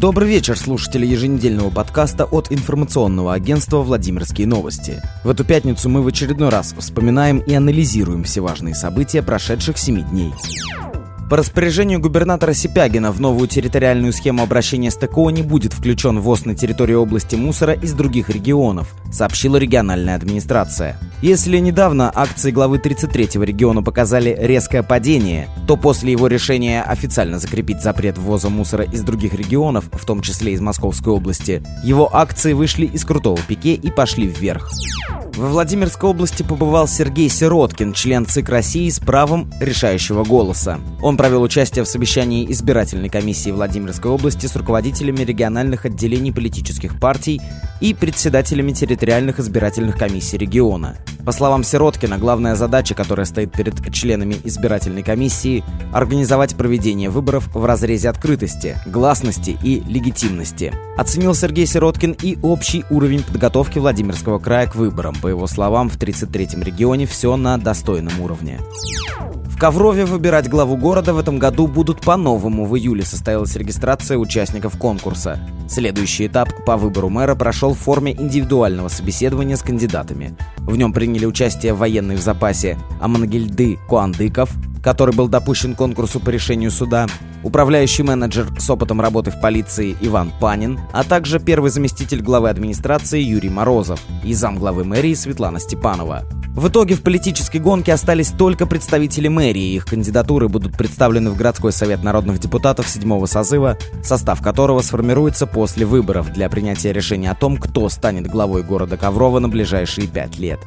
Добрый вечер, слушатели еженедельного подкаста от информационного агентства «Владимирские новости». В эту пятницу мы в очередной раз вспоминаем и анализируем все важные события прошедших семи дней. По распоряжению губернатора Сипягина в новую территориальную схему обращения с ТКО не будет включен ввоз на территории области мусора из других регионов, сообщила региональная администрация. Если недавно акции главы 33-го региона показали резкое падение, то после его решения официально закрепить запрет ввоза мусора из других регионов, в том числе из Московской области, его акции вышли из крутого пике и пошли вверх. Во Владимирской области побывал Сергей Сироткин, член ЦИК России с правом решающего голоса. Он провел участие в совещании избирательной комиссии Владимирской области с руководителями региональных отделений политических партий и председателями территориальных избирательных комиссий региона. По словам Сироткина, главная задача, которая стоит перед членами избирательной комиссии – организовать проведение выборов в разрезе открытости, гласности и легитимности. Оценил Сергей Сироткин и общий уровень подготовки Владимирского края к выборам. По его словам, в 33-м регионе все на достойном уровне. Коврове выбирать главу города в этом году будут по-новому. В июле состоялась регистрация участников конкурса. Следующий этап по выбору мэра прошел в форме индивидуального собеседования с кандидатами. В нем приняли участие военный в запасе Амангельды Куандыков, который был допущен конкурсу по решению суда, управляющий менеджер с опытом работы в полиции Иван Панин, а также первый заместитель главы администрации Юрий Морозов и замглавы мэрии Светлана Степанова. В итоге в политической гонке остались только представители мэрии. Их кандидатуры будут представлены в городской совет народных депутатов седьмого созыва, состав которого сформируется после выборов для принятия решения о том, кто станет главой города Коврова на ближайшие пять лет.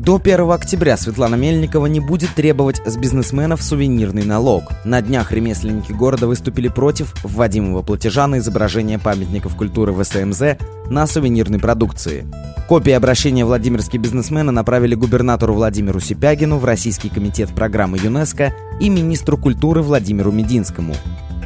До 1 октября Светлана Мельникова не будет требовать с бизнесменов сувенирный налог. На днях ремесленники города выступили против вводимого платежа на изображение памятников культуры в СМЗ на сувенирной продукции. Копии обращения владимирские бизнесмены направили губернатору Владимиру Сипягину в Российский комитет программы ЮНЕСКО и министру культуры Владимиру Мединскому.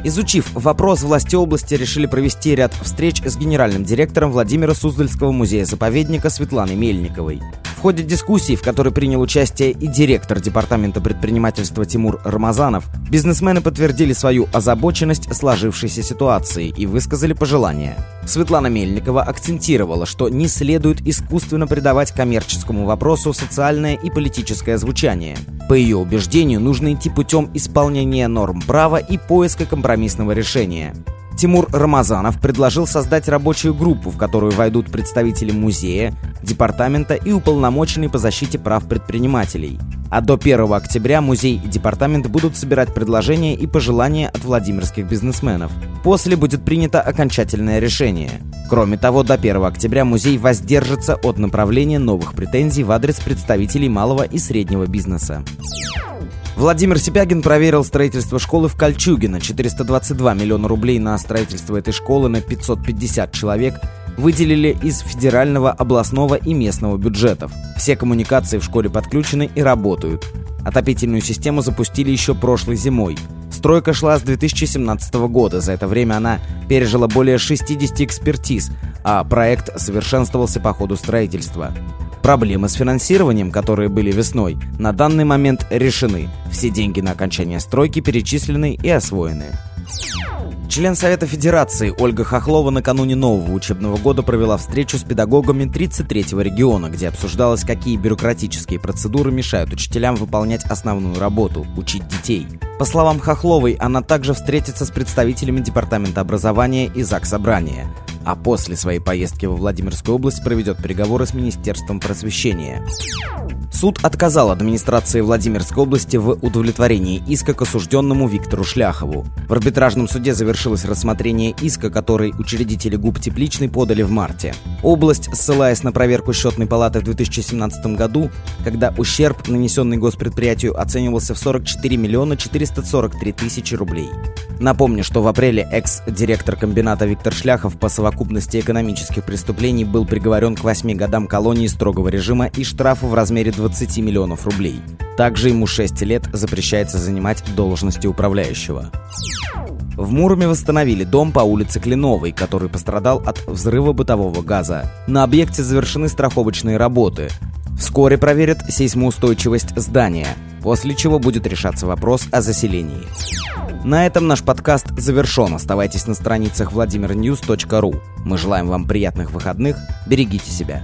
Изучив вопрос, власти области решили провести ряд встреч с генеральным директором Владимира Суздальского музея-заповедника Светланой Мельниковой ходе дискуссии, в которой принял участие и директор Департамента предпринимательства Тимур Рамазанов, бизнесмены подтвердили свою озабоченность сложившейся ситуацией и высказали пожелания. Светлана Мельникова акцентировала, что не следует искусственно придавать коммерческому вопросу социальное и политическое звучание. По ее убеждению, нужно идти путем исполнения норм права и поиска компромиссного решения. Тимур Рамазанов предложил создать рабочую группу, в которую войдут представители музея, департамента и уполномоченные по защите прав предпринимателей. А до 1 октября музей и департамент будут собирать предложения и пожелания от владимирских бизнесменов. После будет принято окончательное решение. Кроме того, до 1 октября музей воздержится от направления новых претензий в адрес представителей малого и среднего бизнеса. Владимир Сипягин проверил строительство школы в Кольчугино. 422 миллиона рублей на строительство этой школы на 550 человек выделили из федерального, областного и местного бюджетов. Все коммуникации в школе подключены и работают. Отопительную систему запустили еще прошлой зимой. Стройка шла с 2017 года. За это время она пережила более 60 экспертиз, а проект совершенствовался по ходу строительства. Проблемы с финансированием, которые были весной, на данный момент решены. Все деньги на окончание стройки перечислены и освоены. Член Совета Федерации Ольга Хохлова накануне нового учебного года провела встречу с педагогами 33-го региона, где обсуждалось, какие бюрократические процедуры мешают учителям выполнять основную работу – учить детей. По словам Хохловой, она также встретится с представителями Департамента образования и ЗАГС Собрания а после своей поездки во Владимирскую область проведет переговоры с Министерством просвещения. Суд отказал администрации Владимирской области в удовлетворении иска к осужденному Виктору Шляхову. В арбитражном суде завершилось рассмотрение иска, который учредители ГУП «Тепличный» подали в марте. Область, ссылаясь на проверку счетной палаты в 2017 году, когда ущерб, нанесенный госпредприятию, оценивался в 44 миллиона 443 тысячи рублей. Напомню, что в апреле экс-директор комбината Виктор Шляхов по совокупности экономических преступлений был приговорен к 8 годам колонии строгого режима и штрафу в размере 20 миллионов рублей. Также ему 6 лет запрещается занимать должности управляющего. В Муроме восстановили дом по улице Кленовой, который пострадал от взрыва бытового газа. На объекте завершены страховочные работы. Вскоре проверят сейсмоустойчивость здания, после чего будет решаться вопрос о заселении. На этом наш подкаст завершен. Оставайтесь на страницах vladimirnews.ru. Мы желаем вам приятных выходных. Берегите себя.